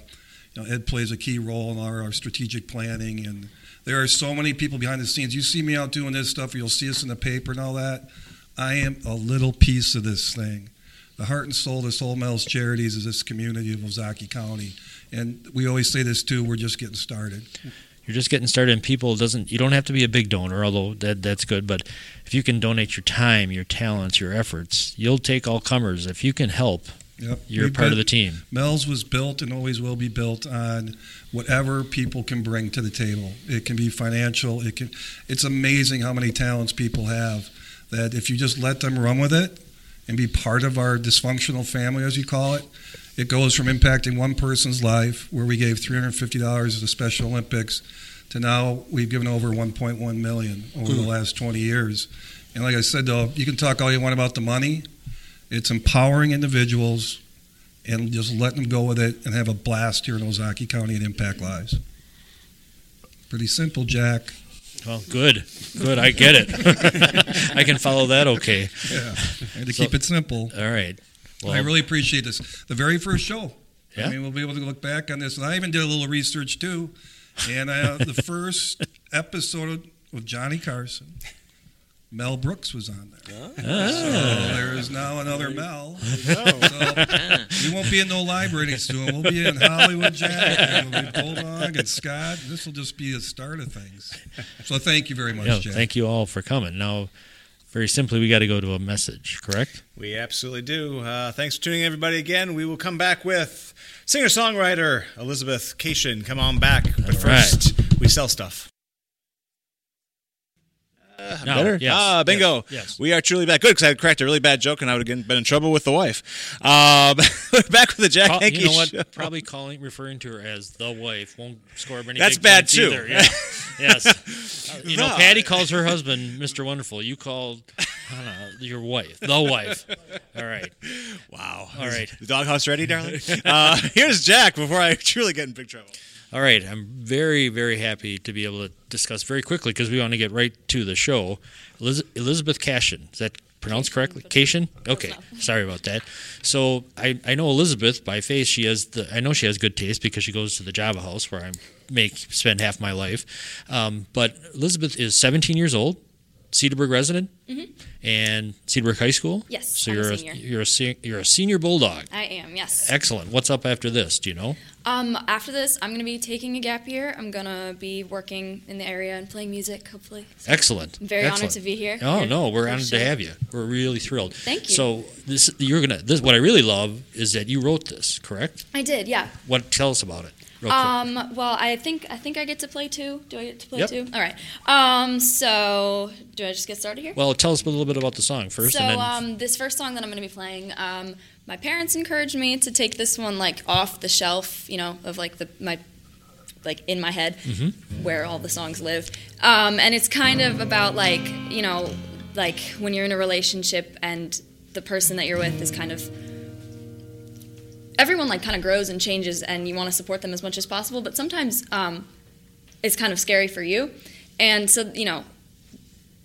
you know, Ed plays a key role in our, our strategic planning. And there are so many people behind the scenes. You see me out doing this stuff, or you'll see us in the paper and all that. I am a little piece of this thing. The heart and soul of this whole Mel's Charities is this community of Ozaukee County. And we always say this too, we're just getting started. You're just getting started, and people doesn't. You don't have to be a big donor, although that that's good. But if you can donate your time, your talents, your efforts, you'll take all comers. If you can help, Yep. you're We've part of the team. Mel's was built and always will be built on whatever people can bring to the table. It can be financial. It can. It's amazing how many talents people have. That if you just let them run with it and be part of our dysfunctional family, as you call it, it goes from impacting one person's life, where we gave three hundred fifty dollars to the Special Olympics, to now we've given over one point one million over the Hmm. last twenty years. And like I said, though, you can talk all you want about the money. It's empowering individuals and just letting them go with it and have a blast here in Ozaukee County and impact lives. Pretty simple, Jack. Well, good, good. I get it. I can follow that. Okay. Yeah, I had to So- keep it simple. All right. Well, I really appreciate this. The very first show. Yeah. I mean, we'll be able to look back on this. And I even did a little research too. And uh, the first episode of Johnny Carson, Mel Brooks was on there. Ah. So there is now another Mel. So we won't be in no library soon. We'll be in Hollywood, Jack, and we'll be Bulldog and Scott. This will just be the start of things. So thank you very much, yeah, Jack. thank you all for coming. Now, very simply, we got to go to a message. Correct? We absolutely do. Uh, thanks for tuning in, everybody. Again, we will come back with singer songwriter Elizabeth Cation. Come on back. But All right. first, we sell stuff. No, Better? yes, ah, bingo. yes, yes. We are truly back. Good, because I had cracked a really bad joke and I would have been in trouble with the wife. Um, we're back with the Jack Call- Hankey you know what? Show. Probably calling, referring to her as the wife won't score any. That's bad, too. Either. Yeah. yes. Uh, you know, Patty calls her husband Mr. Wonderful. You called I don't know, your wife, the wife. All right. Wow. All right. The doghouse ready, darling? uh, here's Jack before I truly get in big trouble. All right, I'm very, very happy to be able to discuss very quickly because we want to get right to the show. Eliz- Elizabeth Cashin, is that pronounced correctly? Cashin? Okay, sorry about that. So I, I know Elizabeth by face. She has the I know she has good taste because she goes to the Java House where I make spend half my life. Um, but Elizabeth is 17 years old, Cedarburg resident, Mhm. and Cedarburg High School. Yes, So I'm you're senior. you're a se- you're a senior bulldog. I am, yes. Excellent. What's up after this? Do you know? Um, after this, I'm going to be taking a gap year. I'm going to be working in the area and playing music, hopefully. So Excellent. I'm very honored to be here. Oh no, we're honored to have you. We're really thrilled. Thank you. So this you're gonna this what I really love is that you wrote this, correct? I did, yeah. What tell us about it? Um, well, I think I think I get to play two. Do I get to play Yep. two? All right. Um, so do I just get started here? well, tell us a little bit about the song first, so and then um, this first song that I'm going to be playing, um, my parents encouraged me to take this one like off the shelf, you know, of like the my like in my head Mhm. where all the songs live. Um, and it's kind of about like you know like when you're in a relationship and the person that you're with is kind of everyone like kind of grows and changes and you want to support them as much as possible but sometimes um, it's kind of scary for you and so you know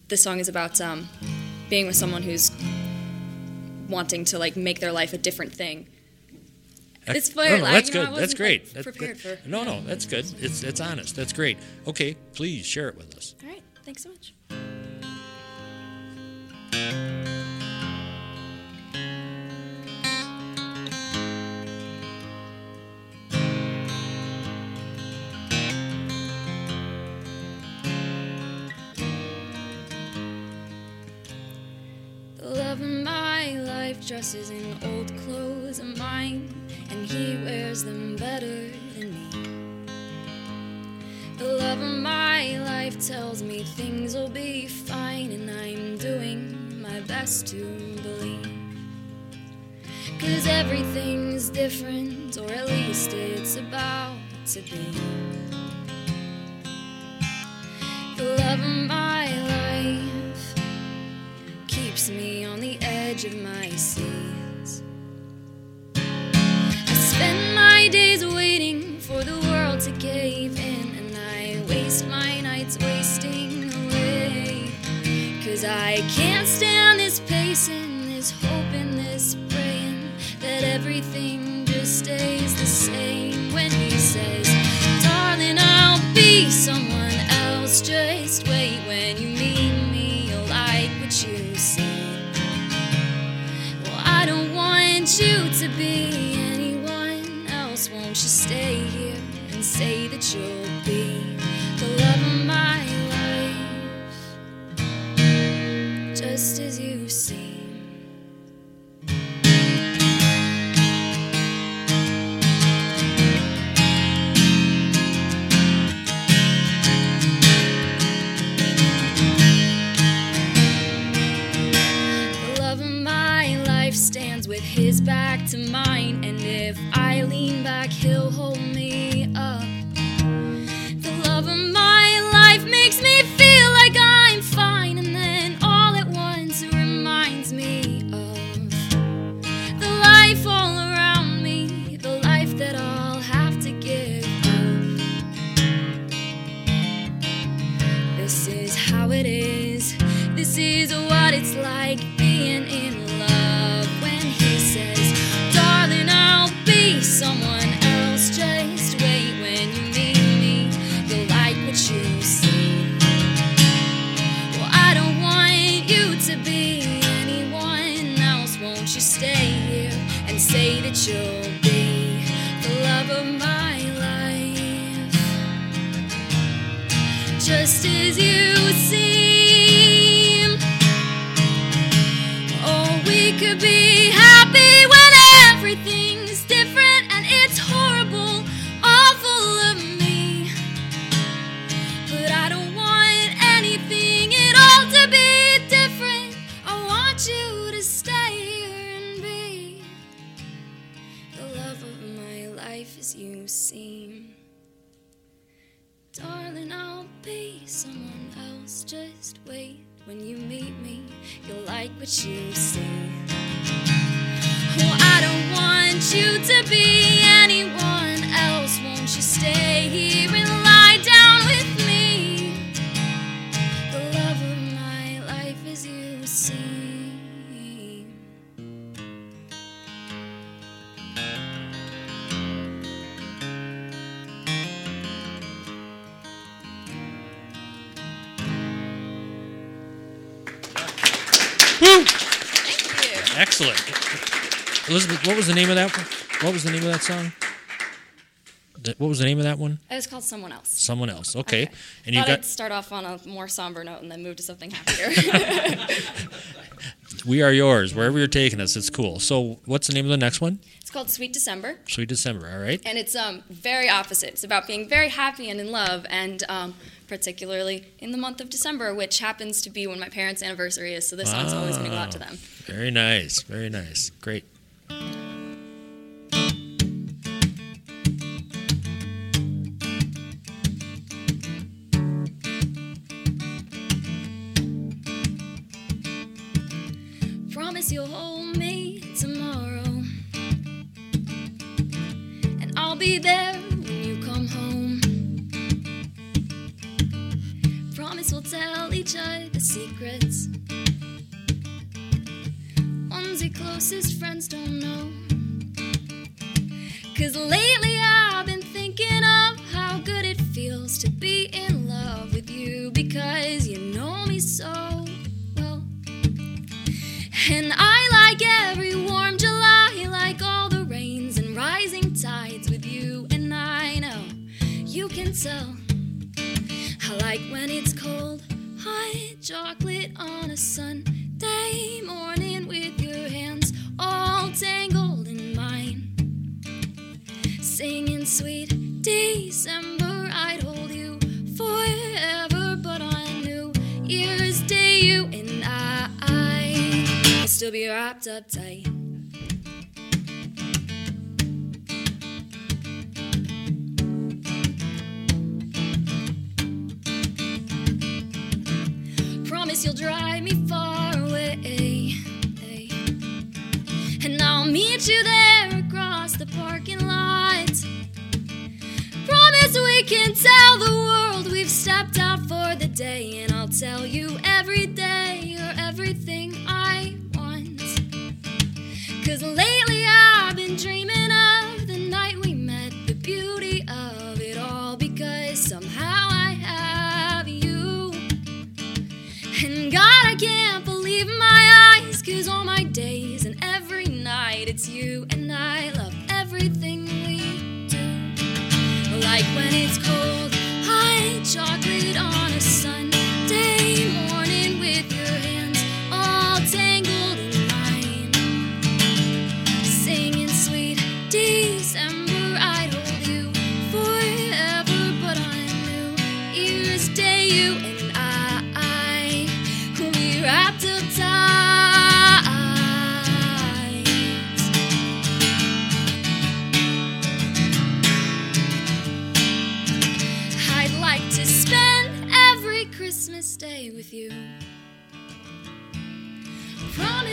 this song is about um, being with someone who's wanting to like make their life a different thing it's no, fair no, like, that's I good. That's great. like, That's prepared good. for No, no, that's good. It's it's honest. That's great. Okay, please share it with us. all right thanks so much my life dresses in old clothes of mine, and he wears them better than me. The love of my life tells me things will be fine, and I'm doing my best to believe. Cause everything's different, or at least it's about to be. The love of my I can't stand this pacing, this hoping, this praying that everything just stays the same. When he says, Darling, I'll be someone else, just wait when you meet me, you'll like what you see. Well, I don't want you to be anyone else. Won't you stay here and say that you'll to mine, stay here and say that you'll be the love of my life? just as you seem. Oh, we could be happy when wait. When you meet me, you'll like what you see. Excellent. Elizabeth, what was the name of that? What was the name of that song? What was the name of that one? It was called Someone Else. Someone else. Okay. And you Thought got I'd start off on a more somber note and then move to something happier. We Are Yours. Wherever you're taking us, it's cool. So, what's the name of the next one? it's called Sweet December. Sweet December. All right. And it's um, very opposite. It's about being very happy and in love, and um, particularly in the month of December, which happens to be when my parents' anniversary is. So this song's always going to go out to them. Very nice. Very nice. Great. You'll hold me tomorrow, and I'll be there when you come home. Promise we'll tell each other secrets, ones your closest friends don't and I love everything we do. Like when it's cold, hot chocolate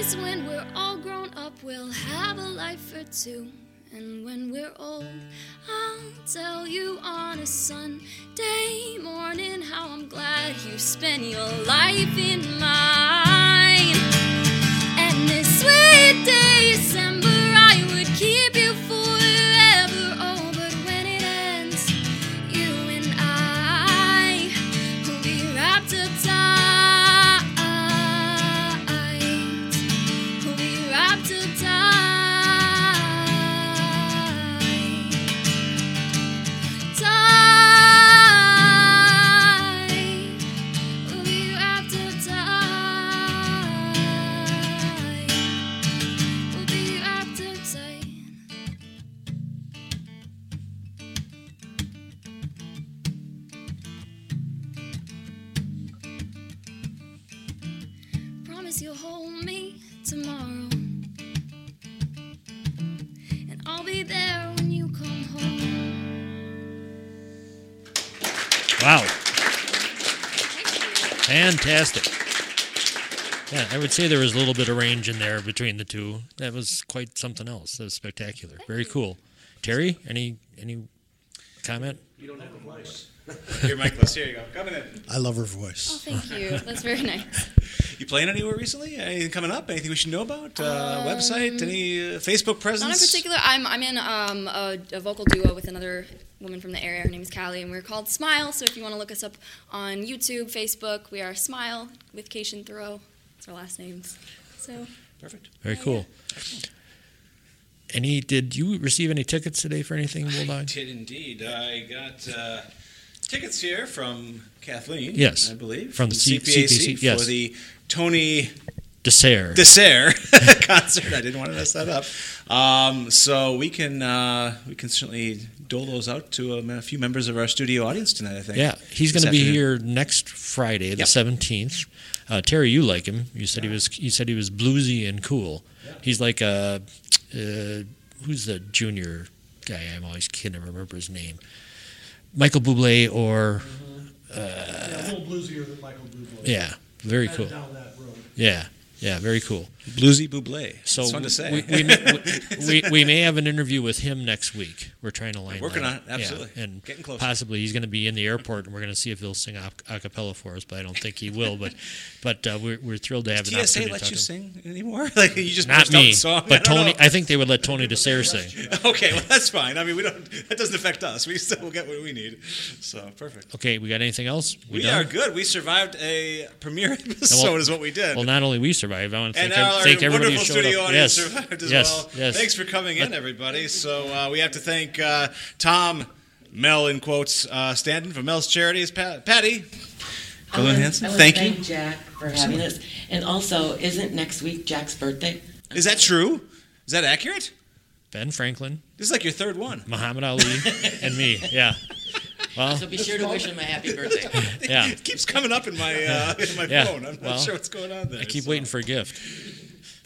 Promise when we're all grown up, we'll have a life or two. And when we're old, I'll tell you on a Sunday morning how I'm glad you spent your life in mine. And this sweet I would say there was a little bit of range in there between the two. That was quite something else. That was spectacular. Very cool. Terry, any any comment? You don't have a voice. Here, Michaelis. Here you go. Coming in. I love her voice. Oh, thank you. That's very nice. You playing anywhere recently? Anything coming up? Anything we should know about? Uh, website? Any uh, Facebook presence? Not in particular. I'm I'm in um, a, a vocal duo with another woman from the area. Her name is Callie, and we're called Smile. So if you want to look us up on YouTube, Facebook, we are Smile with Cation Thoreau. That's last names. So perfect. Very cool. Any? Did you receive any tickets today for anything, I did indeed. I got uh, tickets here from Kathleen. Yes. I believe From the C- CPAC, CPAC, yes. for the Tony DeSare. Dessert concert. I didn't want to mess that up. Um, so we can uh, we can certainly dole those out to um, a few members of our studio audience tonight. I think. Yeah, he's going to be here next Friday, the Yep. Uh, Terry, you like him? You said he was. You said he was bluesy and cool. He's like a uh, who's the junior guy? I'm always kidding. I remember his name. Michael Bublé or uh, a little bluesier than Michael Bublé. yeah, very cool. down that road. Yeah, yeah, very cool. Bluesy Bublé. So It's fun to say. We, we, may, we, we, we may have an interview with him next week. We're trying to line up. Working that on it, absolutely. Yeah, and Getting close. possibly he's going to be in the airport, and we're going to see if he'll sing a, a cappella for us. But I don't think he will. But but uh, we're, we're thrilled to have Does an TSA opportunity let to talk you sing anymore? like you just Not me? I but don't Tony. know. I think they would let Tony DeSare sing. Okay, well that's fine. I mean, we don't. That doesn't affect us. We still get what we need. So perfect. Okay, we got anything else? We, done? are good. We survived a premiere episode, well- is what we did. Well, not only we survived, I want to thank, now thank our everybody wonderful studio up. audience yes, survived as yes, well. yes. Thanks for coming in, everybody. So uh, we have to thank uh, Tom, Mel in quotes, uh, Stanton from Mel's Charities, Pat, Patty. I Dylan wanna- Hansen, I wanna thank thank you. Jack for having us. And also, isn't next week Jack's birthday? Is that true? Is that accurate? Ben Franklin, This is like your third one. Muhammad Ali, and me. Yeah. Well, So be sure to wish him a happy birthday. Yeah. It keeps coming up in my uh, in my Yeah, phone. I'm not well, sure what's going on there. I keep so. waiting for a gift.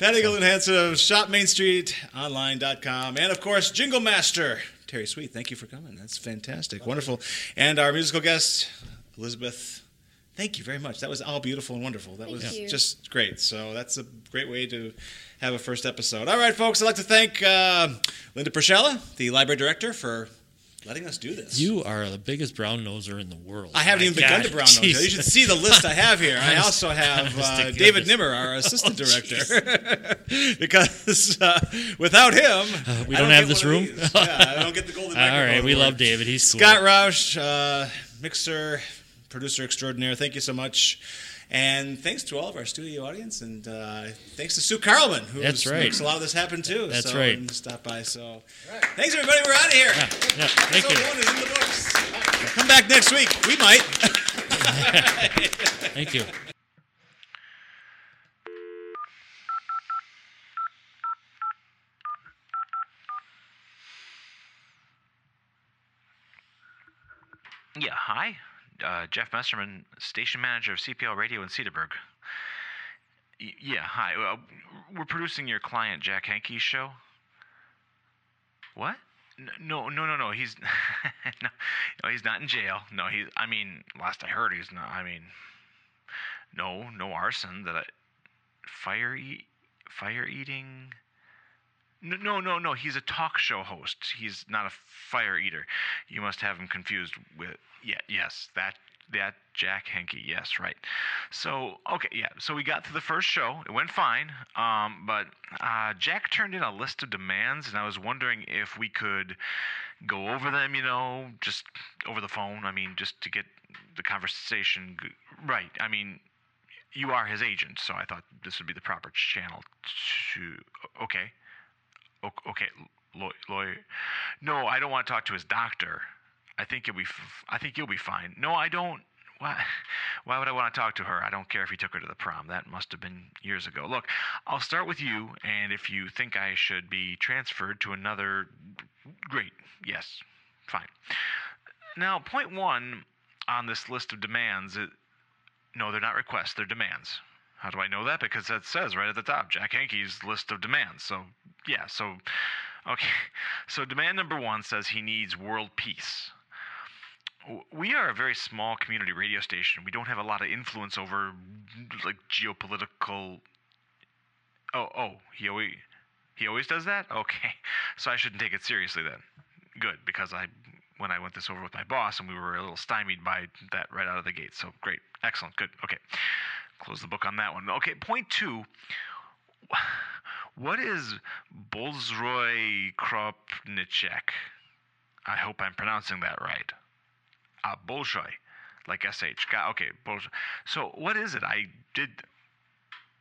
Patty Gillen Hansen of ShopMainStreetOnline.com. And of course, Jingle Master, Terry Sweet. Thank you for coming. That's fantastic. Wonderful. And our musical guest, Elizabeth. Thank you very much. That was all beautiful and wonderful. That Thank was you. just great. So that's a great way to have a first episode. All right, folks. I'd like to thank uh, Linda Priscilla, the library director, for letting us do this. You are the biggest brown noser in the world. I haven't My even begun to brown nose. You should see the list I have here. I also have uh. David Nimmer, our assistant Oh, director, because uh, without him, Uh, we I don't have this room? yeah, I don't get the golden All right, we love David. He's cool. Scott Roush, uh, mixer, producer extraordinaire. Thank you so much. And thanks to all of our studio audience, and uh, thanks to Sue Carlman, who That's right. makes a lot of this happen too. That's so, right. And stop by. So, thanks everybody. We're out of here. Yeah, thank Episode you. one is in the books. Come back next week. We might. Thank you. Yeah, hi. Uh, Jeff Messerman, station manager of CPL Radio in Cedarburg. Y- yeah, hi. Uh, we're producing your client Jack Hankey's show. What? No, no, no, no. He's no, no, he's not in jail. No, he's. I mean, last I heard, he's not. I mean, no, no arson. That I fire eat, fire eating. No, no, no. He's a talk show host. He's not a fire eater. You must have him confused with. Yeah, yes, that that Jack Henke. Yes, right. So okay, yeah. So we got to the first show. It went fine. Um, but uh, Jack turned in a list of demands, and I was wondering if we could go over them. You know, just over the phone. I mean, just to get the conversation right. I mean, you are his agent, so I thought this would be the proper channel to. Okay. Okay, lawyer. No, I don't want to talk to his doctor. I think you'll be. F- I think you'll be fine. No, I don't. Why? Why would I want to talk to her? I don't care if he took her to the prom. That must have been years ago. Look, I'll start with you, and if you think I should be transferred to another, great. Yes, fine. Now, point one on this list of demands. It, no, they're not requests. They're demands. How do I know that? Because that says right at the top, Jack Hankey's list of demands. So, yeah, so, okay. So, demand number one says he needs world peace. we are a very small community radio station. We don't have a lot of influence over like geopolitical. Oh, oh, he always he always does that. Okay, so I shouldn't take it seriously then. Good, because I when I went this over with my boss and we were a little stymied by that right out of the gate. So great, excellent, good. Okay, close the book on that one. Okay, point two. What is Bolzroy Kropnicek? I hope I'm pronouncing that right. Uh, Bolshoi, like SH. Okay, Bolshoi. So what is it? I did.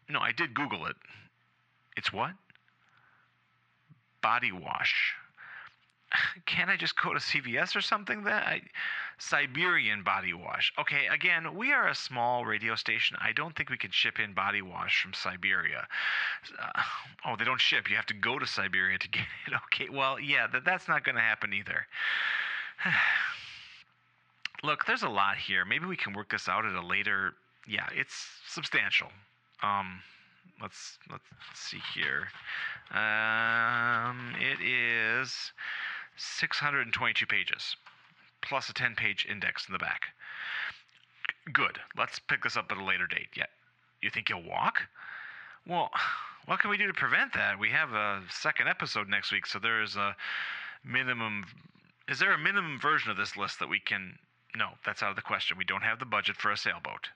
No, I did Google it. It's what? Body wash. Can't I just go to CVS or something? That I, Siberian body wash. Okay, again, we are a small radio station. I don't think we can ship in body wash from Siberia. Uh, oh, they don't ship. You have to go to Siberia to get it. Okay, well, yeah, that, that's not going to happen either. Look, there's a lot here. Maybe we can work this out at a later. Yeah, it's substantial. Um, let's let's see here. Um, it is 622 pages, plus a 10-page index in the back. Good. Let's pick this up at a later date. Yeah. You think you'll walk? Well, what can we do to prevent that? We have a second episode next week, so there is a minimum. Is there a minimum version of this list that we can? No, that's out of the question. We don't have the budget for a sailboat.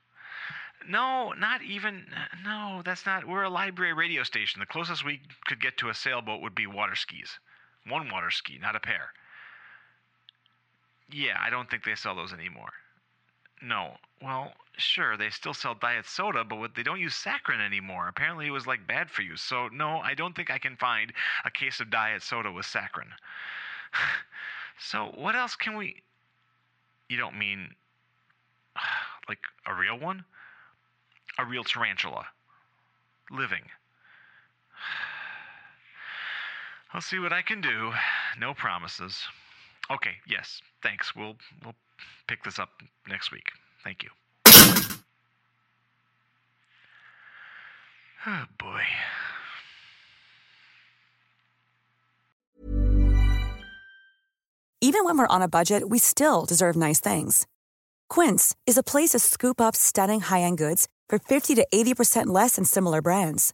No, not even. No, that's not. We're a library radio station. The closest we could get to a sailboat would be water skis. One water ski, not a pair. Yeah, I don't think they sell those anymore. No. Well, sure, they still sell diet soda, but what, they don't use saccharin anymore. Apparently, it was like bad for you. So, no, I don't think I can find a case of diet soda with saccharin. so, what else can we. You don't mean. like a real one? A real tarantula. Living. I'll see what I can do. No promises. Okay, yes, thanks. We'll we'll pick this up next week. Thank you. Oh boy. Even when we're on a budget, we still deserve nice things. Quince is a place to scoop up stunning high-end goods for 50 to 80% less than similar brands.